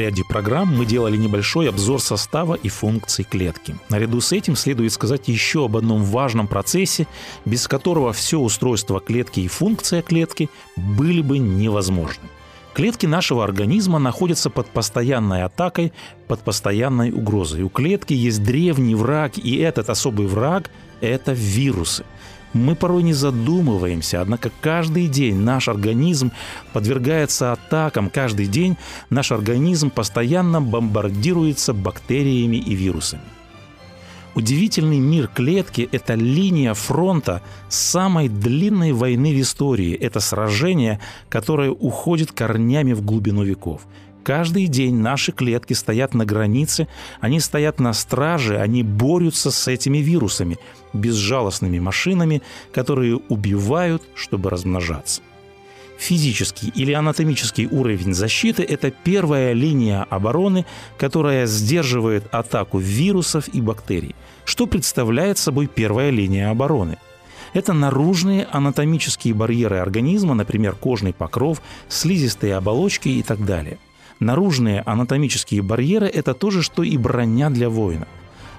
Ряде программ мы делали небольшой обзор состава и функций клетки. Наряду с этим следует сказать еще об одном важном процессе, без которого все устройство клетки и функция клетки были бы невозможны. Клетки нашего организма находятся под постоянной атакой, под постоянной угрозой. У клетки есть древний враг, и этот особый враг – это вирусы – мы порой не задумываемся, однако каждый день наш организм подвергается атакам, каждый день наш организм постоянно бомбардируется бактериями и вирусами. Удивительный мир клетки – это линия фронта самой длинной войны в истории. Это сражение, которое уходит корнями в глубину веков. Каждый день наши клетки стоят на границе, они стоят на страже, они борются с этими вирусами, безжалостными машинами, которые убивают, чтобы размножаться. Физический или анатомический уровень защиты – это первая линия обороны, которая сдерживает атаку вирусов и бактерий. Что представляет собой первая линия обороны – это наружные анатомические барьеры организма, например, кожный покров, слизистые оболочки и так далее – Наружные анатомические барьеры – это то же, что и броня для воина.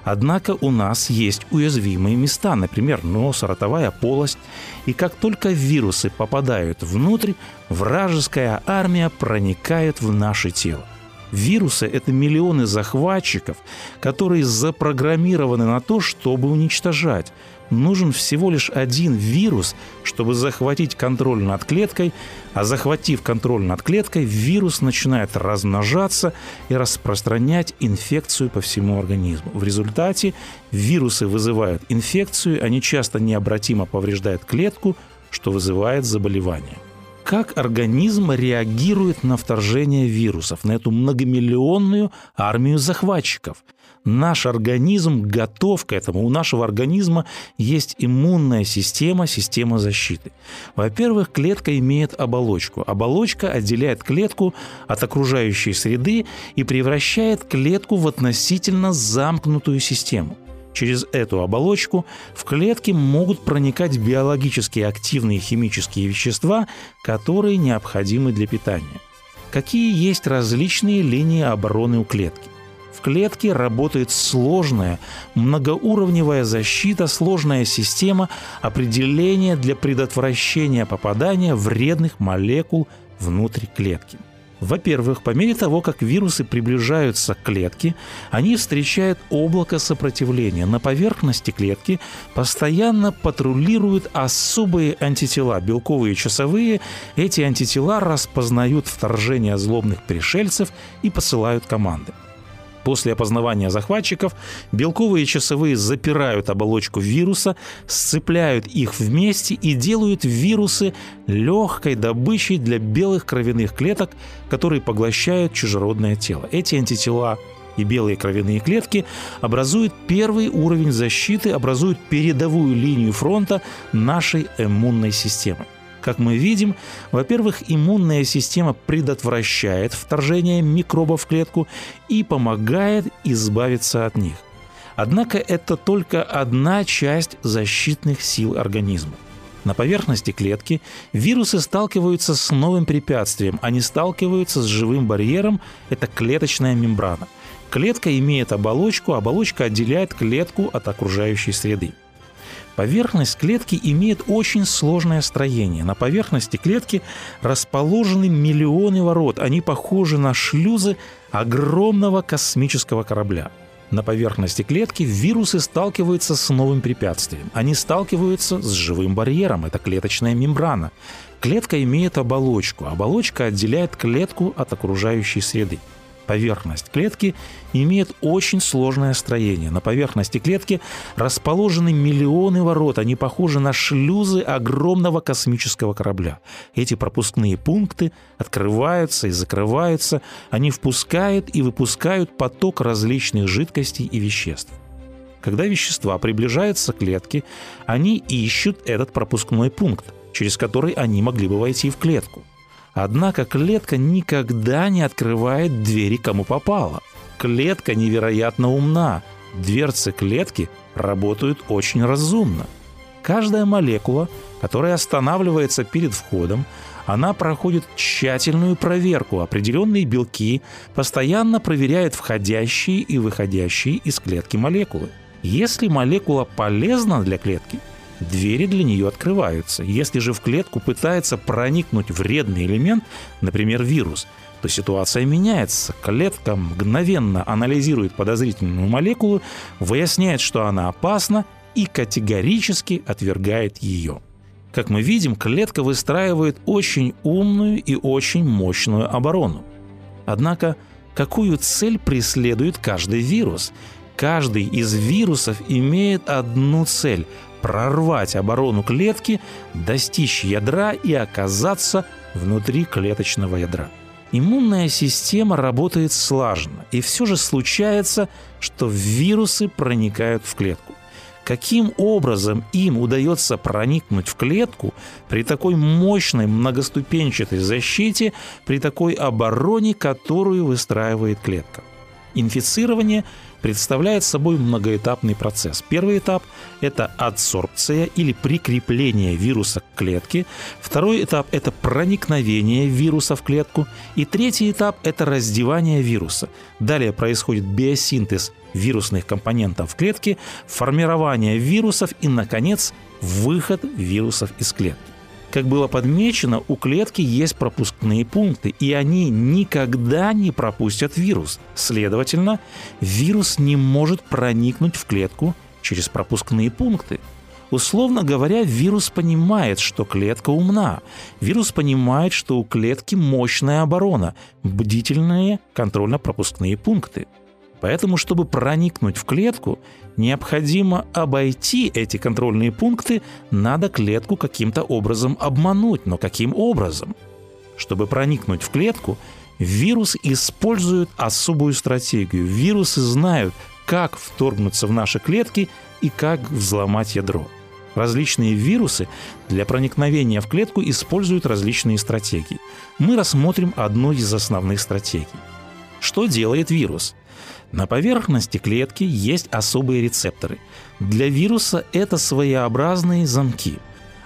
Однако у нас есть уязвимые места, например, нос, ротовая полость. И как только вирусы попадают внутрь, вражеская армия проникает в наше тело. Вирусы – это миллионы захватчиков, которые запрограммированы на то, чтобы уничтожать нужен всего лишь один вирус, чтобы захватить контроль над клеткой, а захватив контроль над клеткой, вирус начинает размножаться и распространять инфекцию по всему организму. В результате вирусы вызывают инфекцию, они часто необратимо повреждают клетку, что вызывает заболевание как организм реагирует на вторжение вирусов, на эту многомиллионную армию захватчиков наш организм готов к этому. У нашего организма есть иммунная система, система защиты. Во-первых, клетка имеет оболочку. Оболочка отделяет клетку от окружающей среды и превращает клетку в относительно замкнутую систему. Через эту оболочку в клетки могут проникать биологически активные химические вещества, которые необходимы для питания. Какие есть различные линии обороны у клетки? Клетке работает сложная, многоуровневая защита, сложная система определения для предотвращения попадания вредных молекул внутрь клетки. Во-первых, по мере того, как вирусы приближаются к клетке, они встречают облако сопротивления. На поверхности клетки постоянно патрулируют особые антитела, белковые и часовые. Эти антитела распознают вторжение злобных пришельцев и посылают команды. После опознавания захватчиков белковые часовые запирают оболочку вируса, сцепляют их вместе и делают вирусы легкой добычей для белых кровяных клеток, которые поглощают чужеродное тело. Эти антитела и белые кровяные клетки образуют первый уровень защиты, образуют передовую линию фронта нашей иммунной системы. Как мы видим, во-первых, иммунная система предотвращает вторжение микробов в клетку и помогает избавиться от них. Однако это только одна часть защитных сил организма. На поверхности клетки вирусы сталкиваются с новым препятствием. Они сталкиваются с живым барьером – это клеточная мембрана. Клетка имеет оболочку, оболочка отделяет клетку от окружающей среды. Поверхность клетки имеет очень сложное строение. На поверхности клетки расположены миллионы ворот. Они похожи на шлюзы огромного космического корабля. На поверхности клетки вирусы сталкиваются с новым препятствием. Они сталкиваются с живым барьером, это клеточная мембрана. Клетка имеет оболочку. Оболочка отделяет клетку от окружающей среды. Поверхность клетки имеет очень сложное строение. На поверхности клетки расположены миллионы ворот. Они похожи на шлюзы огромного космического корабля. Эти пропускные пункты открываются и закрываются. Они впускают и выпускают поток различных жидкостей и веществ. Когда вещества приближаются к клетке, они ищут этот пропускной пункт, через который они могли бы войти в клетку. Однако клетка никогда не открывает двери кому попало. Клетка невероятно умна. Дверцы клетки работают очень разумно. Каждая молекула, которая останавливается перед входом, она проходит тщательную проверку. Определенные белки постоянно проверяют входящие и выходящие из клетки молекулы. Если молекула полезна для клетки, двери для нее открываются. Если же в клетку пытается проникнуть вредный элемент, например, вирус, то ситуация меняется. Клетка мгновенно анализирует подозрительную молекулу, выясняет, что она опасна и категорически отвергает ее. Как мы видим, клетка выстраивает очень умную и очень мощную оборону. Однако, какую цель преследует каждый вирус? Каждый из вирусов имеет одну цель – прорвать оборону клетки, достичь ядра и оказаться внутри клеточного ядра. Иммунная система работает слаженно, и все же случается, что вирусы проникают в клетку. Каким образом им удается проникнуть в клетку при такой мощной многоступенчатой защите, при такой обороне, которую выстраивает клетка? Инфицирование представляет собой многоэтапный процесс. Первый этап – это адсорбция или прикрепление вируса к клетке. Второй этап – это проникновение вируса в клетку. И третий этап – это раздевание вируса. Далее происходит биосинтез вирусных компонентов в клетке, формирование вирусов и, наконец, выход вирусов из клетки. Как было подмечено, у клетки есть пропускные пункты, и они никогда не пропустят вирус. Следовательно, вирус не может проникнуть в клетку через пропускные пункты. Условно говоря, вирус понимает, что клетка умна. Вирус понимает, что у клетки мощная оборона, бдительные контрольно-пропускные пункты – Поэтому, чтобы проникнуть в клетку, необходимо обойти эти контрольные пункты, надо клетку каким-то образом обмануть. Но каким образом? Чтобы проникнуть в клетку, вирус использует особую стратегию. Вирусы знают, как вторгнуться в наши клетки и как взломать ядро. Различные вирусы для проникновения в клетку используют различные стратегии. Мы рассмотрим одну из основных стратегий. Что делает вирус? На поверхности клетки есть особые рецепторы. Для вируса это своеобразные замки.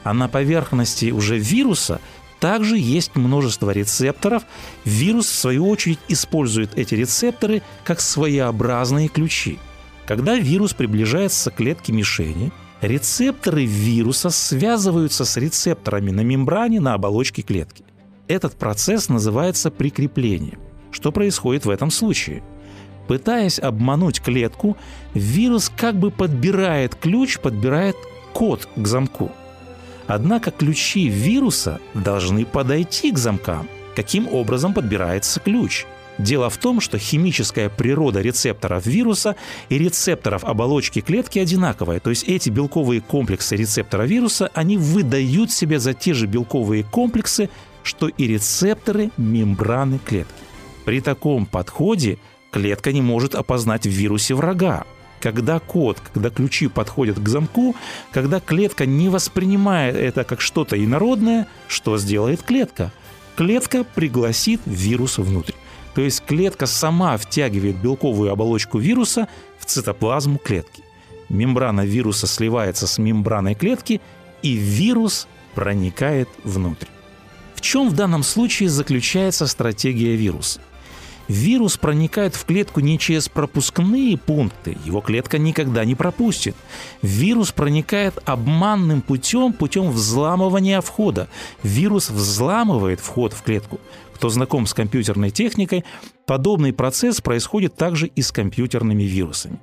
А на поверхности уже вируса также есть множество рецепторов. Вирус, в свою очередь, использует эти рецепторы как своеобразные ключи. Когда вирус приближается к клетке мишени, рецепторы вируса связываются с рецепторами на мембране на оболочке клетки. Этот процесс называется прикреплением. Что происходит в этом случае – Пытаясь обмануть клетку, вирус как бы подбирает ключ, подбирает код к замку. Однако ключи вируса должны подойти к замкам. Каким образом подбирается ключ? Дело в том, что химическая природа рецепторов вируса и рецепторов оболочки клетки одинаковая. То есть эти белковые комплексы рецептора вируса, они выдают себя за те же белковые комплексы, что и рецепторы мембраны клетки. При таком подходе клетка не может опознать в вирусе врага. Когда код, когда ключи подходят к замку, когда клетка не воспринимает это как что-то инородное, что сделает клетка? Клетка пригласит вирус внутрь. То есть клетка сама втягивает белковую оболочку вируса в цитоплазму клетки. Мембрана вируса сливается с мембраной клетки, и вирус проникает внутрь. В чем в данном случае заключается стратегия вируса? Вирус проникает в клетку не через пропускные пункты, его клетка никогда не пропустит. Вирус проникает обманным путем, путем взламывания входа. Вирус взламывает вход в клетку. Кто знаком с компьютерной техникой, подобный процесс происходит также и с компьютерными вирусами.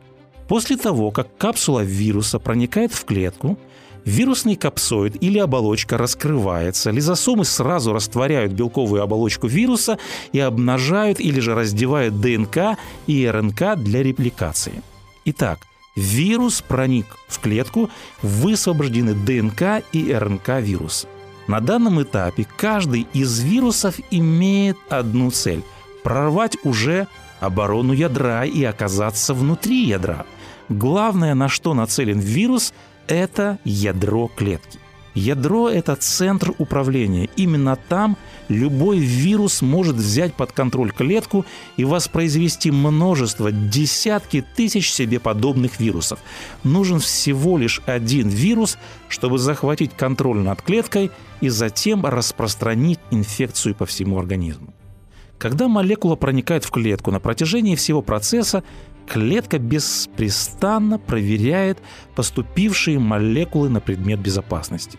После того, как капсула вируса проникает в клетку, Вирусный капсоид или оболочка раскрывается, лизосомы сразу растворяют белковую оболочку вируса и обнажают или же раздевают ДНК и РНК для репликации. Итак, вирус проник в клетку, высвобождены ДНК и РНК вируса. На данном этапе каждый из вирусов имеет одну цель – прорвать уже оборону ядра и оказаться внутри ядра – Главное, на что нацелен вирус, это ядро клетки. Ядро – это центр управления. Именно там любой вирус может взять под контроль клетку и воспроизвести множество, десятки тысяч себе подобных вирусов. Нужен всего лишь один вирус, чтобы захватить контроль над клеткой и затем распространить инфекцию по всему организму. Когда молекула проникает в клетку на протяжении всего процесса, клетка беспрестанно проверяет поступившие молекулы на предмет безопасности.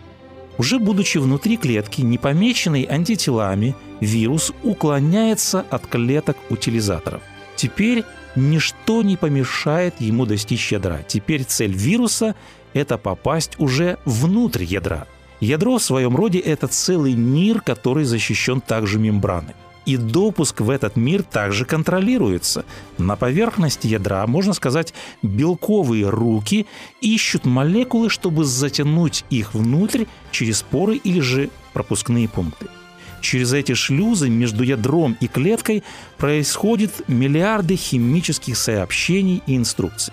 Уже будучи внутри клетки, не помеченный антителами, вирус уклоняется от клеток утилизаторов. Теперь ничто не помешает ему достичь ядра. Теперь цель вируса – это попасть уже внутрь ядра. Ядро в своем роде – это целый мир, который защищен также мембраной и допуск в этот мир также контролируется. На поверхности ядра, можно сказать, белковые руки ищут молекулы, чтобы затянуть их внутрь через поры или же пропускные пункты. Через эти шлюзы между ядром и клеткой происходят миллиарды химических сообщений и инструкций.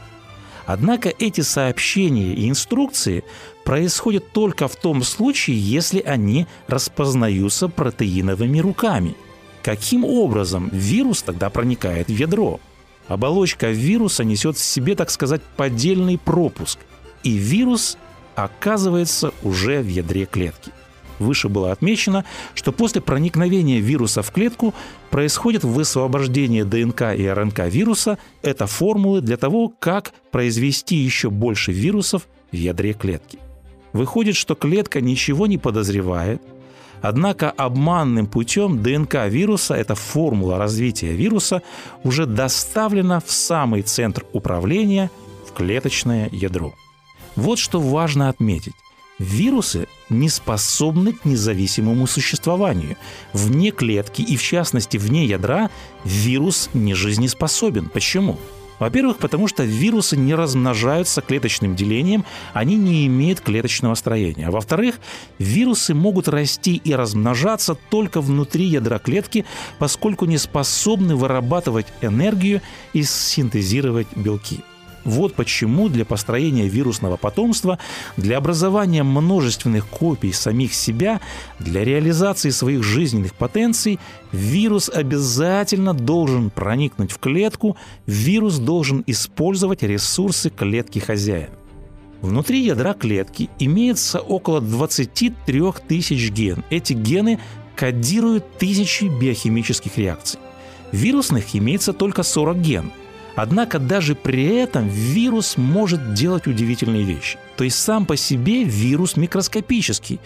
Однако эти сообщения и инструкции происходят только в том случае, если они распознаются протеиновыми руками – Каким образом вирус тогда проникает в ядро? Оболочка вируса несет в себе, так сказать, поддельный пропуск, и вирус оказывается уже в ядре клетки. Выше было отмечено, что после проникновения вируса в клетку происходит высвобождение ДНК и РНК вируса. Это формулы для того, как произвести еще больше вирусов в ядре клетки. Выходит, что клетка ничего не подозревает, Однако обманным путем ДНК вируса, эта формула развития вируса, уже доставлена в самый центр управления, в клеточное ядро. Вот что важно отметить. Вирусы не способны к независимому существованию. Вне клетки и, в частности, вне ядра вирус не жизнеспособен. Почему? Во-первых, потому что вирусы не размножаются клеточным делением, они не имеют клеточного строения. А во-вторых, вирусы могут расти и размножаться только внутри ядра клетки, поскольку не способны вырабатывать энергию и синтезировать белки. Вот почему для построения вирусного потомства, для образования множественных копий самих себя, для реализации своих жизненных потенций вирус обязательно должен проникнуть в клетку, вирус должен использовать ресурсы клетки хозяина. Внутри ядра клетки имеется около 23 тысяч ген. Эти гены кодируют тысячи биохимических реакций. Вирусных имеется только 40 ген – Однако даже при этом вирус может делать удивительные вещи. То есть сам по себе вирус микроскопический,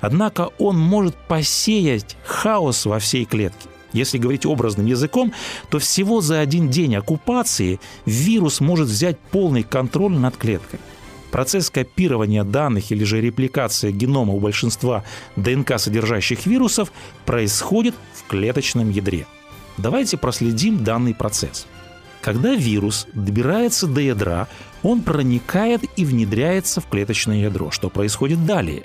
однако он может посеять хаос во всей клетке. Если говорить образным языком, то всего за один день оккупации вирус может взять полный контроль над клеткой. Процесс копирования данных или же репликация генома у большинства ДНК содержащих вирусов происходит в клеточном ядре. Давайте проследим данный процесс – когда вирус добирается до ядра, он проникает и внедряется в клеточное ядро. Что происходит далее?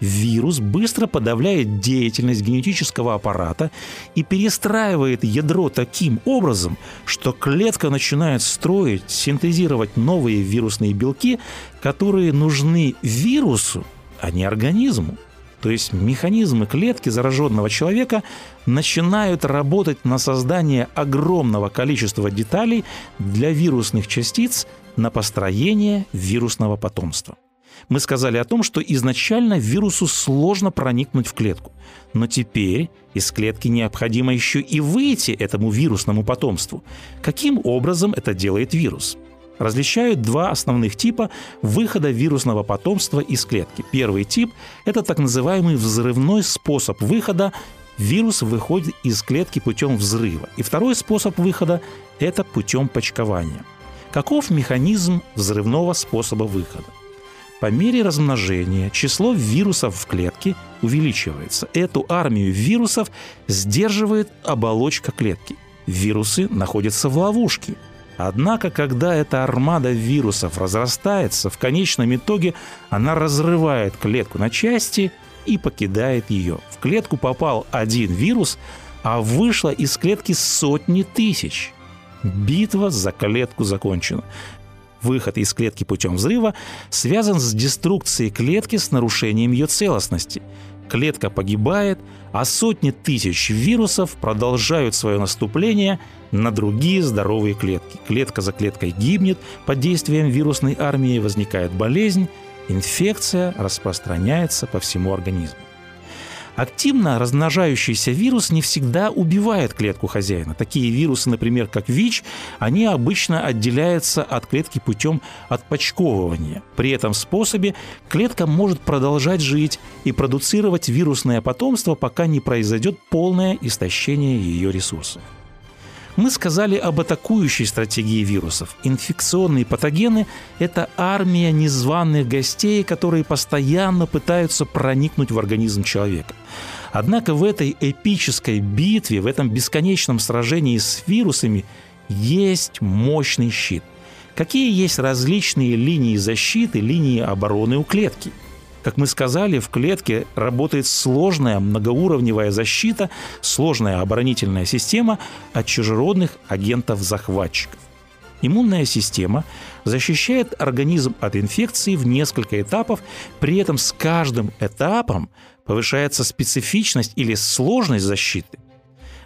Вирус быстро подавляет деятельность генетического аппарата и перестраивает ядро таким образом, что клетка начинает строить, синтезировать новые вирусные белки, которые нужны вирусу, а не организму. То есть механизмы клетки зараженного человека начинают работать на создание огромного количества деталей для вирусных частиц на построение вирусного потомства. Мы сказали о том, что изначально вирусу сложно проникнуть в клетку, но теперь из клетки необходимо еще и выйти этому вирусному потомству. Каким образом это делает вирус? Различают два основных типа выхода вирусного потомства из клетки. Первый тип – это так называемый взрывной способ выхода. Вирус выходит из клетки путем взрыва. И второй способ выхода – это путем почкования. Каков механизм взрывного способа выхода? По мере размножения число вирусов в клетке увеличивается. Эту армию вирусов сдерживает оболочка клетки. Вирусы находятся в ловушке – Однако, когда эта армада вирусов разрастается, в конечном итоге она разрывает клетку на части и покидает ее. В клетку попал один вирус, а вышло из клетки сотни тысяч. Битва за клетку закончена. выход из клетки путем взрыва связан с деструкцией клетки с нарушением ее целостности. Клетка погибает, а сотни тысяч вирусов продолжают свое наступление на другие здоровые клетки. Клетка за клеткой гибнет, под действием вирусной армии возникает болезнь, инфекция распространяется по всему организму. Активно размножающийся вирус не всегда убивает клетку хозяина. Такие вирусы, например, как ВИЧ, они обычно отделяются от клетки путем отпочковывания. При этом способе клетка может продолжать жить и продуцировать вирусное потомство, пока не произойдет полное истощение ее ресурсов. Мы сказали об атакующей стратегии вирусов. Инфекционные патогены – это армия незваных гостей, которые постоянно пытаются проникнуть в организм человека. Однако в этой эпической битве, в этом бесконечном сражении с вирусами есть мощный щит. Какие есть различные линии защиты, линии обороны у клетки – как мы сказали, в клетке работает сложная многоуровневая защита, сложная оборонительная система от чужеродных агентов-захватчиков. Иммунная система защищает организм от инфекции в несколько этапов, при этом с каждым этапом повышается специфичность или сложность защиты.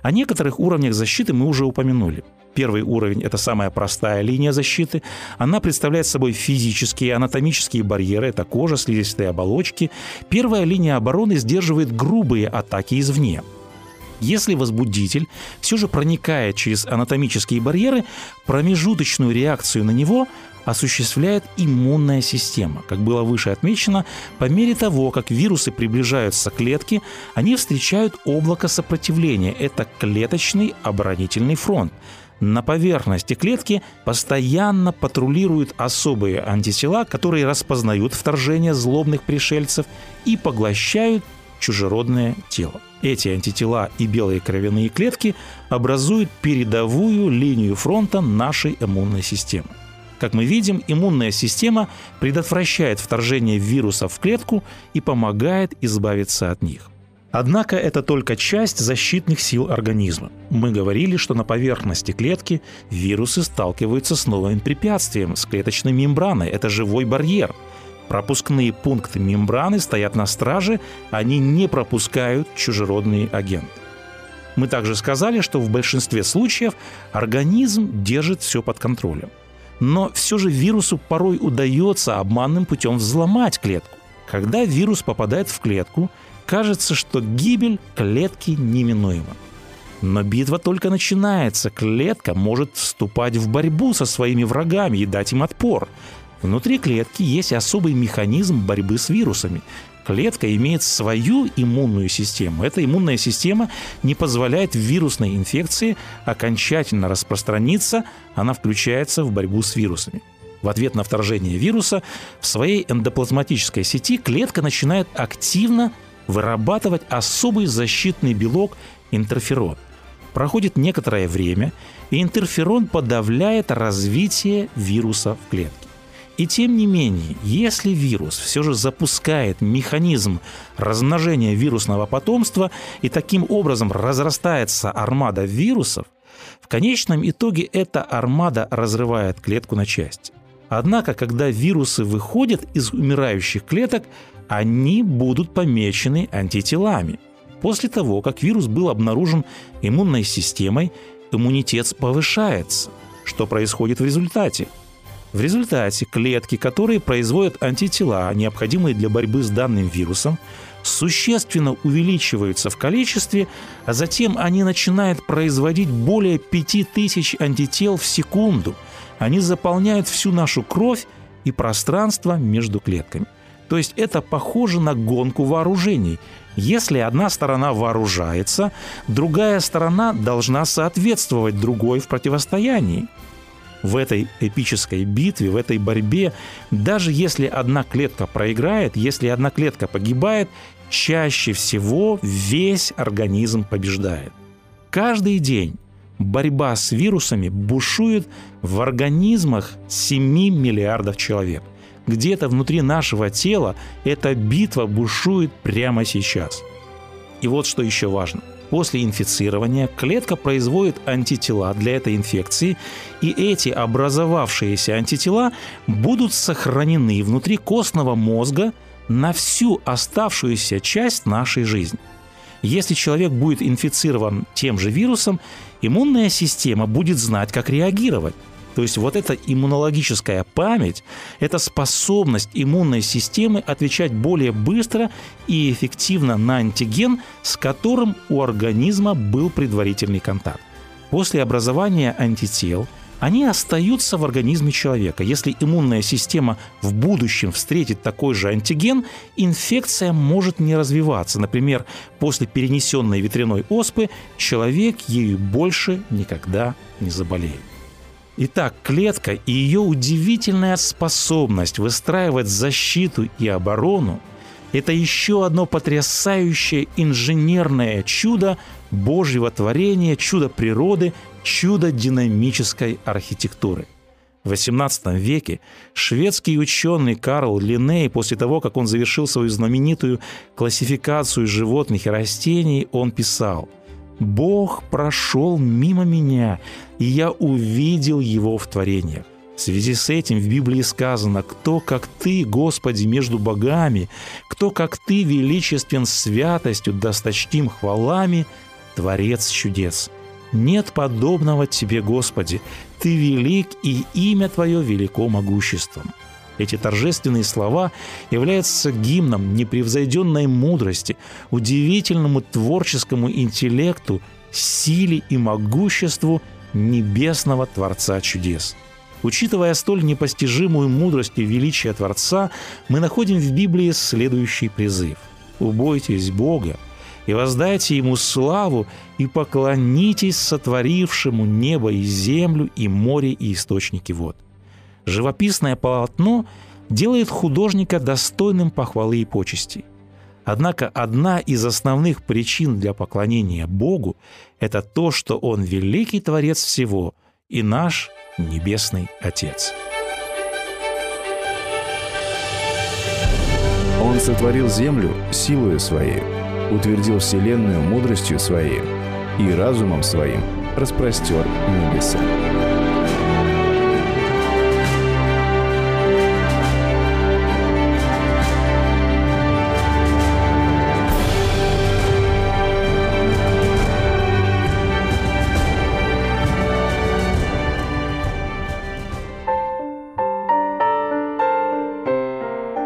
О некоторых уровнях защиты мы уже упомянули – Первый уровень – это самая простая линия защиты. Она представляет собой физические, анатомические барьеры – это кожа, слизистые оболочки. Первая линия обороны сдерживает грубые атаки извне. Если возбудитель все же проникает через анатомические барьеры, промежуточную реакцию на него осуществляет иммунная система. Как было выше отмечено, по мере того, как вирусы приближаются к клетке, они встречают облако сопротивления. Это клеточный оборонительный фронт. На поверхности клетки постоянно патрулируют особые антитела, которые распознают вторжение злобных пришельцев и поглощают чужеродное тело. Эти антитела и белые кровяные клетки образуют передовую линию фронта нашей иммунной системы. Как мы видим, иммунная система предотвращает вторжение вирусов в клетку и помогает избавиться от них. Однако это только часть защитных сил организма. Мы говорили, что на поверхности клетки вирусы сталкиваются с новым препятствием, с клеточной мембраной. Это живой барьер. Пропускные пункты мембраны стоят на страже, они не пропускают чужеродные агенты. Мы также сказали, что в большинстве случаев организм держит все под контролем. Но все же вирусу порой удается обманным путем взломать клетку. Когда вирус попадает в клетку, Кажется, что гибель клетки неминуема. Но битва только начинается. Клетка может вступать в борьбу со своими врагами и дать им отпор. Внутри клетки есть особый механизм борьбы с вирусами. Клетка имеет свою иммунную систему. Эта иммунная система не позволяет вирусной инфекции окончательно распространиться, она включается в борьбу с вирусами. В ответ на вторжение вируса в своей эндоплазматической сети клетка начинает активно вырабатывать особый защитный белок интерферон. Проходит некоторое время, и интерферон подавляет развитие вируса в клетке. И тем не менее, если вирус все же запускает механизм размножения вирусного потомства и таким образом разрастается армада вирусов, в конечном итоге эта армада разрывает клетку на части. Однако, когда вирусы выходят из умирающих клеток, они будут помечены антителами. После того, как вирус был обнаружен иммунной системой, иммунитет повышается. Что происходит в результате? В результате клетки, которые производят антитела, необходимые для борьбы с данным вирусом, существенно увеличиваются в количестве, а затем они начинают производить более 5000 антител в секунду. Они заполняют всю нашу кровь и пространство между клетками – то есть это похоже на гонку вооружений. Если одна сторона вооружается, другая сторона должна соответствовать другой в противостоянии. В этой эпической битве, в этой борьбе, даже если одна клетка проиграет, если одна клетка погибает, чаще всего весь организм побеждает. Каждый день борьба с вирусами бушует в организмах 7 миллиардов человек где-то внутри нашего тела эта битва бушует прямо сейчас. И вот что еще важно. после инфицирования клетка производит антитела для этой инфекции, и эти образовавшиеся антитела будут сохранены внутри костного мозга на всю оставшуюся часть нашей жизни. Если человек будет инфицирован тем же вирусом, иммунная система будет знать, как реагировать. То есть вот эта иммунологическая память – это способность иммунной системы отвечать более быстро и эффективно на антиген, с которым у организма был предварительный контакт. После образования антител они остаются в организме человека. Если иммунная система в будущем встретит такой же антиген, инфекция может не развиваться. Например, после перенесенной ветряной оспы человек ею больше никогда не заболеет. Итак, клетка и ее удивительная способность выстраивать защиту и оборону – это еще одно потрясающее инженерное чудо Божьего творения, чудо природы, чудо динамической архитектуры. В XVIII веке шведский ученый Карл Линней, после того, как он завершил свою знаменитую классификацию животных и растений, он писал – Бог прошел мимо меня, и я увидел Его в творениях. В связи с этим в Библии сказано, кто как Ты, Господи, между богами, кто как Ты величествен святостью, досточтим хвалами, Творец чудес. Нет подобного Тебе, Господи, Ты велик, и имя Твое велико могуществом. Эти торжественные слова являются гимном непревзойденной мудрости, удивительному творческому интеллекту, силе и могуществу небесного Творца чудес. Учитывая столь непостижимую мудрость и величие Творца, мы находим в Библии следующий призыв. «Убойтесь Бога и воздайте Ему славу, и поклонитесь сотворившему небо и землю, и море, и источники вод». Живописное полотно делает художника достойным похвалы и почестей. Однако одна из основных причин для поклонения Богу – это то, что Он великий Творец всего и наш Небесный Отец. Он сотворил землю силою своей, утвердил вселенную мудростью своей и разумом своим распростер небеса.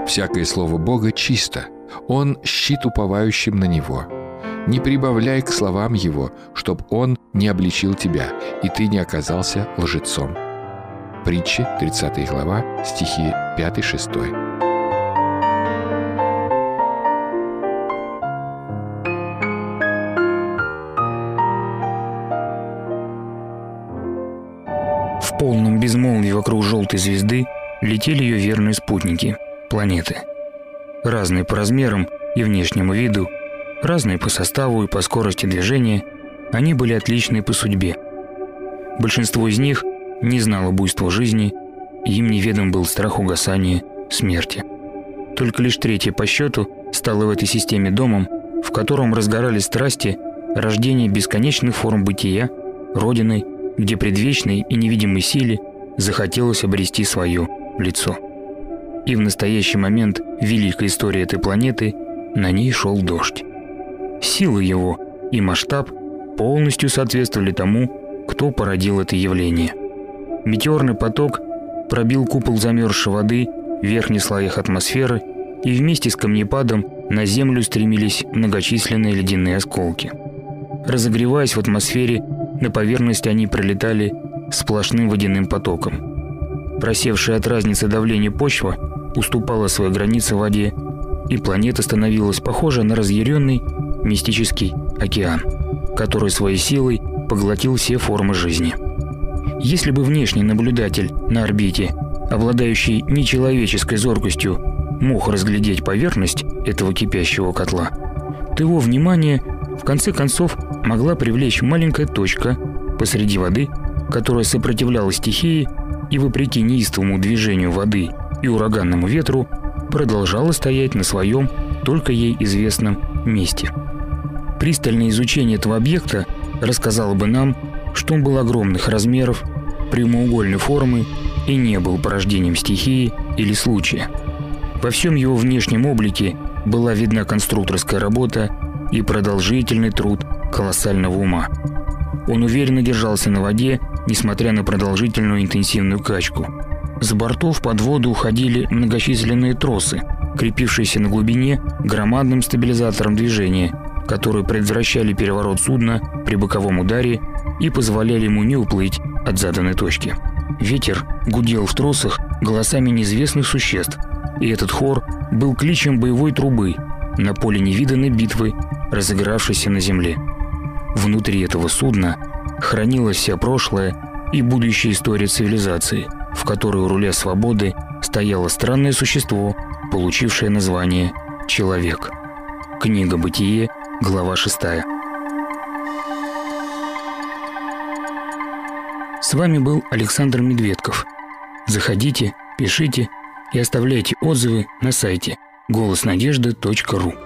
Всякое слово Бога чисто. Он щит уповающим на Него. Не прибавляй к словам Его, чтоб Он не обличил тебя, и ты не оказался лжецом. Притчи, 30 глава, стихи 5-6. В полном безмолвии вокруг желтой звезды летели ее верные спутники – планеты. Разные по размерам и внешнему виду, разные по составу и по скорости движения, они были отличны по судьбе. Большинство из них не знало буйства жизни, им неведом был страх угасания, смерти. Только лишь третье по счету стало в этой системе домом, в котором разгорались страсти рождения бесконечных форм бытия, родиной, где предвечной и невидимой силе захотелось обрести свое лицо. И в настоящий момент великой истории этой планеты на ней шел дождь. Силы его и масштаб полностью соответствовали тому, кто породил это явление. Метеорный поток пробил купол замерзшей воды в верхних слоях атмосферы, и вместе с камнепадом на Землю стремились многочисленные ледяные осколки. Разогреваясь в атмосфере, на поверхность они пролетали сплошным водяным потоком. Просевшая от разницы давления почва уступала свои границы воде, и планета становилась похожа на разъяренный мистический океан, который своей силой поглотил все формы жизни. Если бы внешний наблюдатель на орбите, обладающий нечеловеческой зоркостью, мог разглядеть поверхность этого кипящего котла, то его внимание в конце концов могла привлечь маленькая точка посреди воды, которая сопротивлялась стихии и, вопреки неистовому движению воды и ураганному ветру продолжала стоять на своем только ей известном месте. Пристальное изучение этого объекта рассказало бы нам, что он был огромных размеров, прямоугольной формы и не был порождением стихии или случая. Во всем его внешнем облике была видна конструкторская работа и продолжительный труд колоссального ума. Он уверенно держался на воде, несмотря на продолжительную интенсивную качку. С бортов под воду уходили многочисленные тросы, крепившиеся на глубине громадным стабилизатором движения, которые предотвращали переворот судна при боковом ударе и позволяли ему не уплыть от заданной точки. Ветер гудел в тросах голосами неизвестных существ, и этот хор был кличем боевой трубы на поле невиданной битвы, разыгравшейся на земле. Внутри этого судна хранилась вся прошлая и будущая история цивилизации, в которой у руля свободы стояло странное существо, получившее название «Человек». Книга «Бытие», глава 6. С вами был Александр Медведков. Заходите, пишите и оставляйте отзывы на сайте голоснадежды.ру.